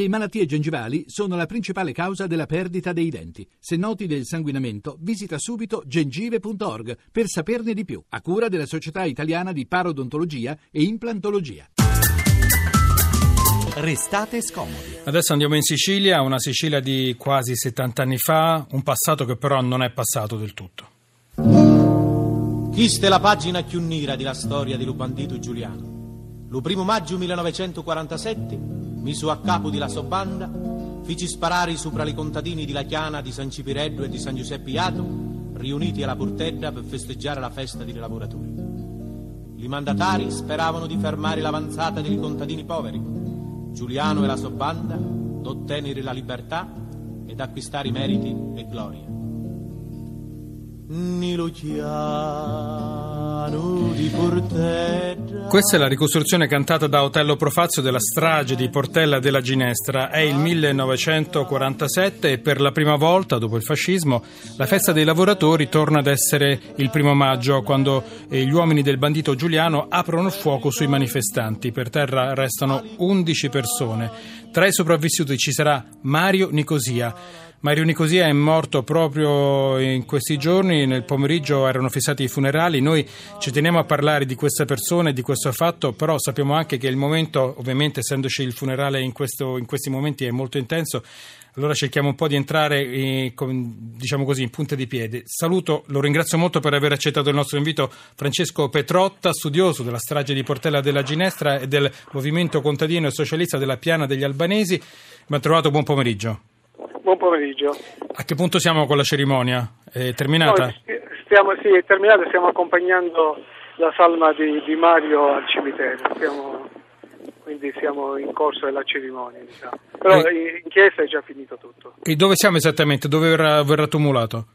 Le malattie gengivali sono la principale causa della perdita dei denti. Se noti del sanguinamento, visita subito gengive.org per saperne di più, a cura della Società Italiana di Parodontologia e Implantologia. Restate scomodi. Adesso andiamo in Sicilia, una Sicilia di quasi 70 anni fa, un passato che però non è passato del tutto. È la pagina più nera della storia dello bandito Giuliano. Lo primo maggio 1947, miso a capo di la sua banda, feci sparare sopra i contadini di La Chiana, di San Cipireddo e di San Giuseppe Iato, riuniti alla Portella per festeggiare la festa dei lavoratori. I mandatari speravano di fermare l'avanzata dei contadini poveri. Giuliano e la sua banda d'ottenere la libertà ed acquistare meriti e gloria. Questa è la ricostruzione cantata da Otello Profazio della strage di Portella della Ginestra. È il 1947 e per la prima volta, dopo il fascismo, la festa dei lavoratori torna ad essere il primo maggio, quando eh, gli uomini del bandito Giuliano aprono il fuoco sui manifestanti. Per terra restano 11 persone. Tra i sopravvissuti ci sarà Mario Nicosia. Mario Nicosia è morto proprio in questi giorni, nel pomeriggio erano fissati i funerali, noi ci teniamo a parlare di questa persona e di questo fatto, però sappiamo anche che il momento, ovviamente essendoci il funerale in, questo, in questi momenti è molto intenso, allora cerchiamo un po' di entrare eh, diciamo così, in punta di piedi. Saluto, lo ringrazio molto per aver accettato il nostro invito Francesco Petrotta, studioso della strage di Portella della Ginestra e del movimento contadino e socialista della Piana degli Albanesi. Ben trovato, buon pomeriggio. Buon pomeriggio. A che punto siamo con la cerimonia? È terminata? No, stiamo, sì, è terminata, stiamo accompagnando la salma di, di Mario al cimitero, stiamo, quindi siamo in corso della cerimonia. Diciamo. Però e, in chiesa è già finito tutto. E dove siamo esattamente? Dove verrà, verrà tumulato?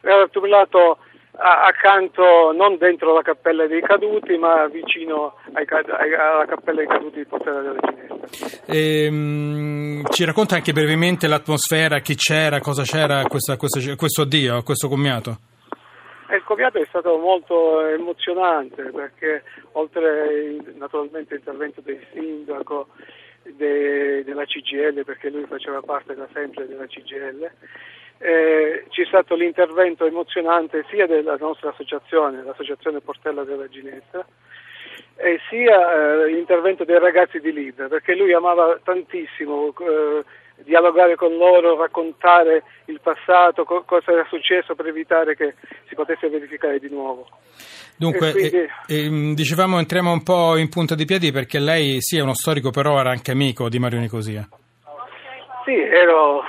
Verrà tumulato accanto, non dentro la cappella dei caduti, ma vicino ai, ai, alla cappella dei caduti di Portella della Ginestra. Ehm, ci racconta anche brevemente l'atmosfera, chi c'era, cosa c'era questo, questo, questo addio, questo commiato? Il commiato è stato molto emozionante perché oltre naturalmente l'intervento del sindaco, de, della CGL, perché lui faceva parte da sempre della CGL, eh, c'è stato l'intervento emozionante sia della nostra associazione, l'associazione Portella della Ginestra, e sia eh, l'intervento dei ragazzi di Libra, perché lui amava tantissimo eh, dialogare con loro, raccontare il passato, co- cosa era successo per evitare che si potesse verificare di nuovo. Dunque, quindi... eh, eh, dicevamo entriamo un po' in punta di piedi perché lei sì è uno storico, però era anche amico di Mario Nicosia. Sì, ero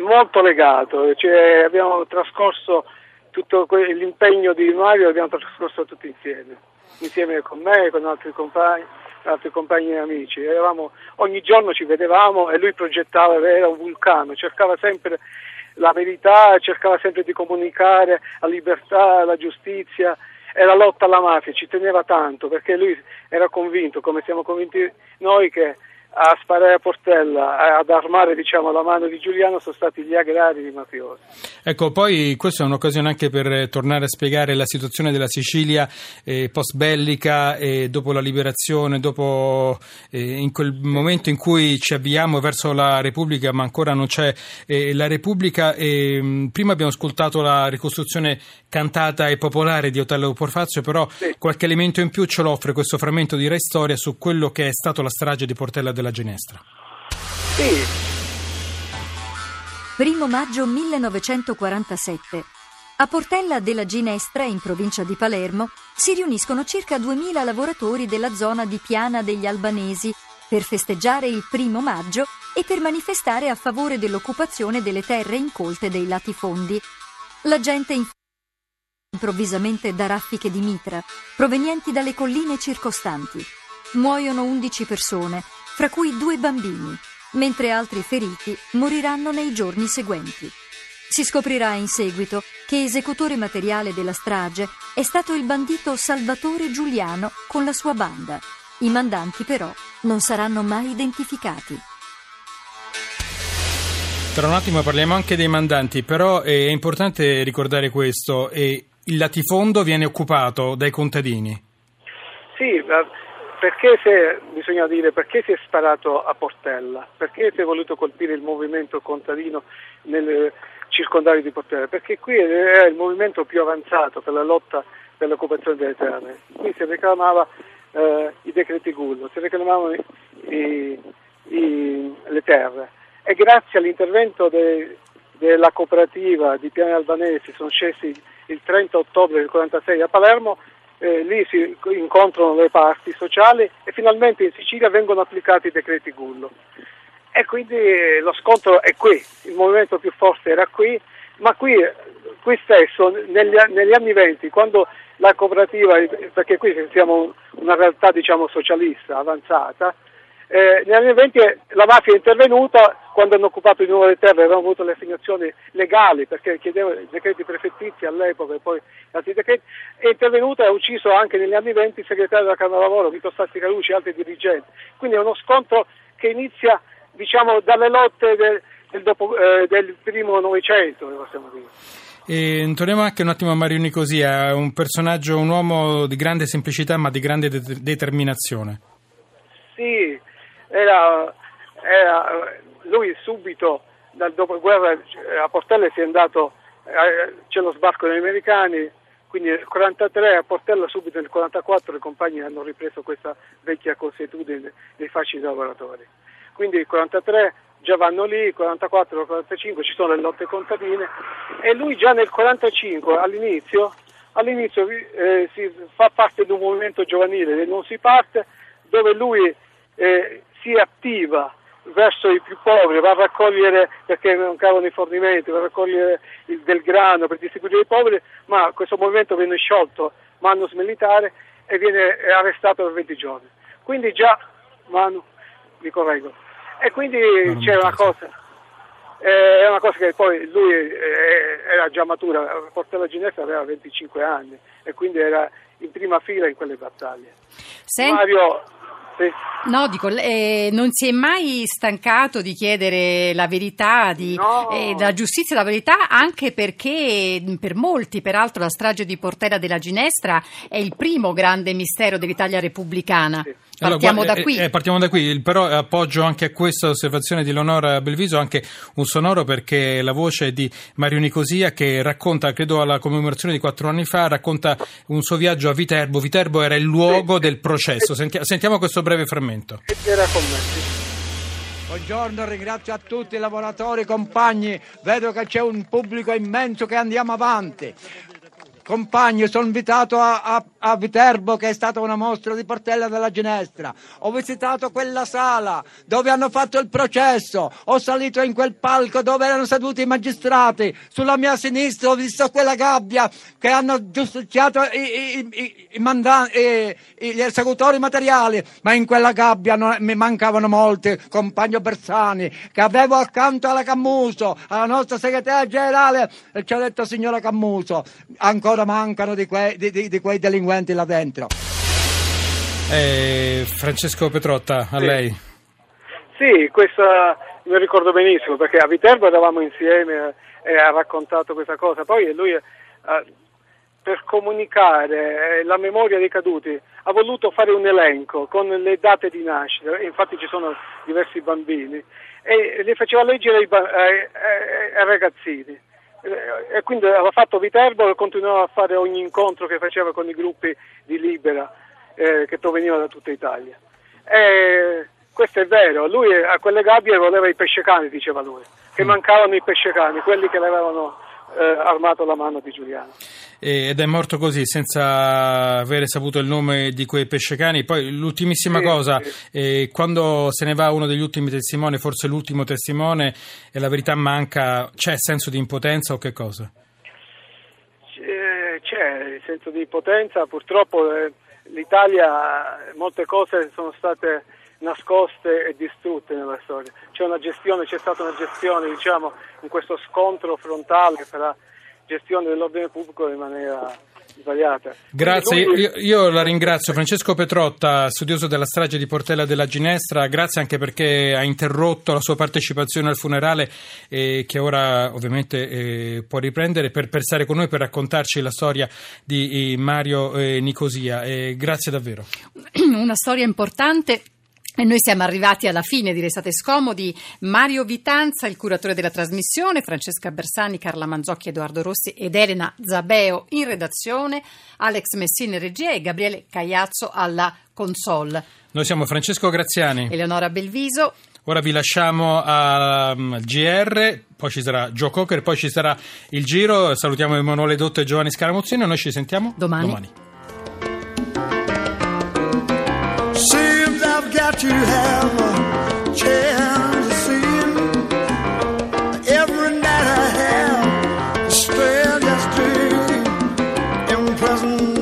molto legato, cioè, abbiamo trascorso tutto l'impegno di Mario, l'abbiamo trascorso tutti insieme, insieme con me, con altri compagni, altri compagni e amici. Eravamo, ogni giorno ci vedevamo e lui progettava, era un vulcano, cercava sempre la verità, cercava sempre di comunicare la libertà, la giustizia e la lotta alla mafia, ci teneva tanto perché lui era convinto, come siamo convinti noi, che a sparare a Portella, ad armare diciamo, la mano di Giuliano sono stati gli agrari di mafiosi. Ecco, poi questa è un'occasione anche per tornare a spiegare la situazione della Sicilia eh, post bellica e dopo la liberazione, dopo eh, in quel momento in cui ci avviamo verso la Repubblica, ma ancora non c'è eh, la Repubblica. prima abbiamo ascoltato la ricostruzione cantata e popolare di Otello Porfazio, però sì. qualche elemento in più ce l'offre questo frammento di Re Storia su quello che è stato la strage di Portella della Ginestra. Sì. Primo maggio 1947. A Portella della Ginestra, in provincia di Palermo, si riuniscono circa 2000 lavoratori della zona di Piana degli Albanesi per festeggiare il primo maggio e per manifestare a favore dell'occupazione delle terre incolte dei latifondi. La gente in improvvisamente da raffiche di mitra, provenienti dalle colline circostanti. Muoiono 11 persone, fra cui due bambini, mentre altri feriti moriranno nei giorni seguenti. Si scoprirà in seguito che esecutore materiale della strage è stato il bandito Salvatore Giuliano con la sua banda. I mandanti però non saranno mai identificati. Tra un attimo parliamo anche dei mandanti, però è importante ricordare questo, il latifondo viene occupato dai contadini. Sì, perché se, bisogna dire perché si è sparato a Portella, perché si è voluto colpire il movimento contadino nel circondario di Portella, perché qui era il movimento più avanzato per la lotta per l'occupazione delle terre, qui si reclamava eh, i decreti Gullo, si reclamavano i, i, le terre. E grazie all'intervento de, della cooperativa di Piani Albanesi sono scesi il 30 ottobre del 1946 a Palermo eh, lì si incontrano le parti sociali e finalmente in Sicilia vengono applicati i decreti Gullo. E quindi eh, lo scontro è qui, il movimento più forte era qui, ma qui, qui stesso, negli, negli, anni 20, quando la cooperativa, perché qui siamo una realtà diciamo, socialista avanzata, eh, negli anni 20 la mafia è intervenuta quando hanno occupato di nuovo le terre, avevano avuto le assegnazioni legali perché chiedevano i decreti prefettizi all'epoca e poi altri decreti, è intervenuta e ha ucciso anche negli anni 20 il segretario della Camera Lavoro, Vito Sassi Carucci e altri dirigenti. Quindi è uno scontro che inizia diciamo, dalle lotte del, del, dopo, eh, del primo Novecento, possiamo dire. E torniamo anche un attimo a Mario Nicosia, un personaggio, un uomo di grande semplicità ma di grande de- determinazione. Sì, era, era, lui subito dal dopoguerra a Portella si è andato, eh, c'è lo sbarco degli americani, quindi nel 1943 a Portella subito nel 1944 i compagni hanno ripreso questa vecchia consuetudine dei fasci lavoratori. Quindi nel 1943 già vanno lì, il 44, il 45 ci sono le lotte contadine e lui già nel 45 all'inizio, all'inizio eh, si fa parte di un movimento giovanile Non si parte dove lui eh, si attiva verso i più poveri, va a raccogliere perché mancavano i fornimenti, va a raccogliere il, del grano per distribuire ai poveri, ma questo movimento viene sciolto Manus militare e viene arrestato per 20 giorni. Quindi già, Manu, mi correggo, e quindi c'è una cosa, eh, è una cosa che poi lui eh, era già matura, Portella Ginestra aveva 25 anni e quindi era in prima fila in quelle battaglie. Senti... Mario No, dico, eh, non si è mai stancato di chiedere la verità, di, no. eh, la giustizia e la verità, anche perché per molti, peraltro, la strage di Portella della Ginestra è il primo grande mistero dell'Italia repubblicana. Sì. Partiamo allora, da qui. Eh, eh, partiamo da qui, però appoggio anche a questa osservazione di Leonora Belviso anche un sonoro perché la voce di Mario Nicosia che racconta, credo alla commemorazione di quattro anni fa, racconta un suo viaggio a Viterbo. Viterbo era il luogo del processo. Sentiamo questo breve frammento. Era con me. Buongiorno, ringrazio a tutti i lavoratori, compagni, vedo che c'è un pubblico immenso che andiamo avanti. Compagni, sono invitato a, a, a, Viterbo che è stata una mostra di Portella della Ginestra. Ho visitato quella sala dove hanno fatto il processo. Ho salito in quel palco dove erano seduti i magistrati. Sulla mia sinistra ho visto quella gabbia che hanno giustiziato i, i, i, mandanti, gli esecutori materiali. Ma in quella gabbia non, mi mancavano molti, compagno Bersani, che avevo accanto alla Cammuso, alla nostra segretaria generale, e ci ha detto signora Cammuso, ancora mancano di quei, di, di, di quei delinquenti là dentro. Eh, Francesco Petrotta, a sì. lei. Sì, questa mi ricordo benissimo perché a Viterbo eravamo insieme e ha raccontato questa cosa. Poi lui, eh, per comunicare eh, la memoria dei caduti, ha voluto fare un elenco con le date di nascita, infatti ci sono diversi bambini, e li faceva leggere ai, ai, ai ragazzini eh, e quindi aveva fatto Viterbo e continuava a fare ogni incontro che faceva con i gruppi di Libera eh, che provenivano da tutta Italia. E questo è vero, lui a quelle gabbie voleva i pescecani, diceva lui, che mm. mancavano i pescecani, quelli che le avevano eh, armato la mano di Giuliano. Ed è morto così, senza avere saputo il nome di quei pescecani. Poi l'ultimissima sì, cosa, sì. Eh, quando se ne va uno degli ultimi testimoni, forse l'ultimo testimone, e la verità manca, c'è senso di impotenza o che cosa? C'è, c'è il senso di impotenza, purtroppo eh, l'Italia, molte cose sono state nascoste e distrutte nella storia. C'è, gestione, c'è stata una gestione, diciamo, in questo scontro frontale fra gestione dell'ordine pubblico in maniera sbagliata. Grazie, io, io, la ringrazio. Francesco Petrotta, studioso della strage di Portella della Ginestra, grazie anche perché ha interrotto la sua partecipazione al funerale e che ora ovviamente eh, può riprendere per, per, stare con noi per raccontarci la storia di Mario eh, Nicosia. Eh, grazie davvero. Una storia importante e noi siamo arrivati alla fine di Restate Scomodi. Mario Vitanza, il curatore della trasmissione, Francesca Bersani, Carla Manzocchi, Edoardo Rossi ed Elena Zabeo in redazione, Alex Messina in regia e Gabriele Cagliazzo alla console. Noi siamo Francesco Graziani. Eleonora Belviso. Ora vi lasciamo al um, GR, poi ci sarà Joe Cocker, poi ci sarà il giro. Salutiamo Emanuele Dotto e Giovanni Scaramuzzino e noi ci sentiamo domani. domani. that you have a chance of seeing. Every night I have a strange dream in prison.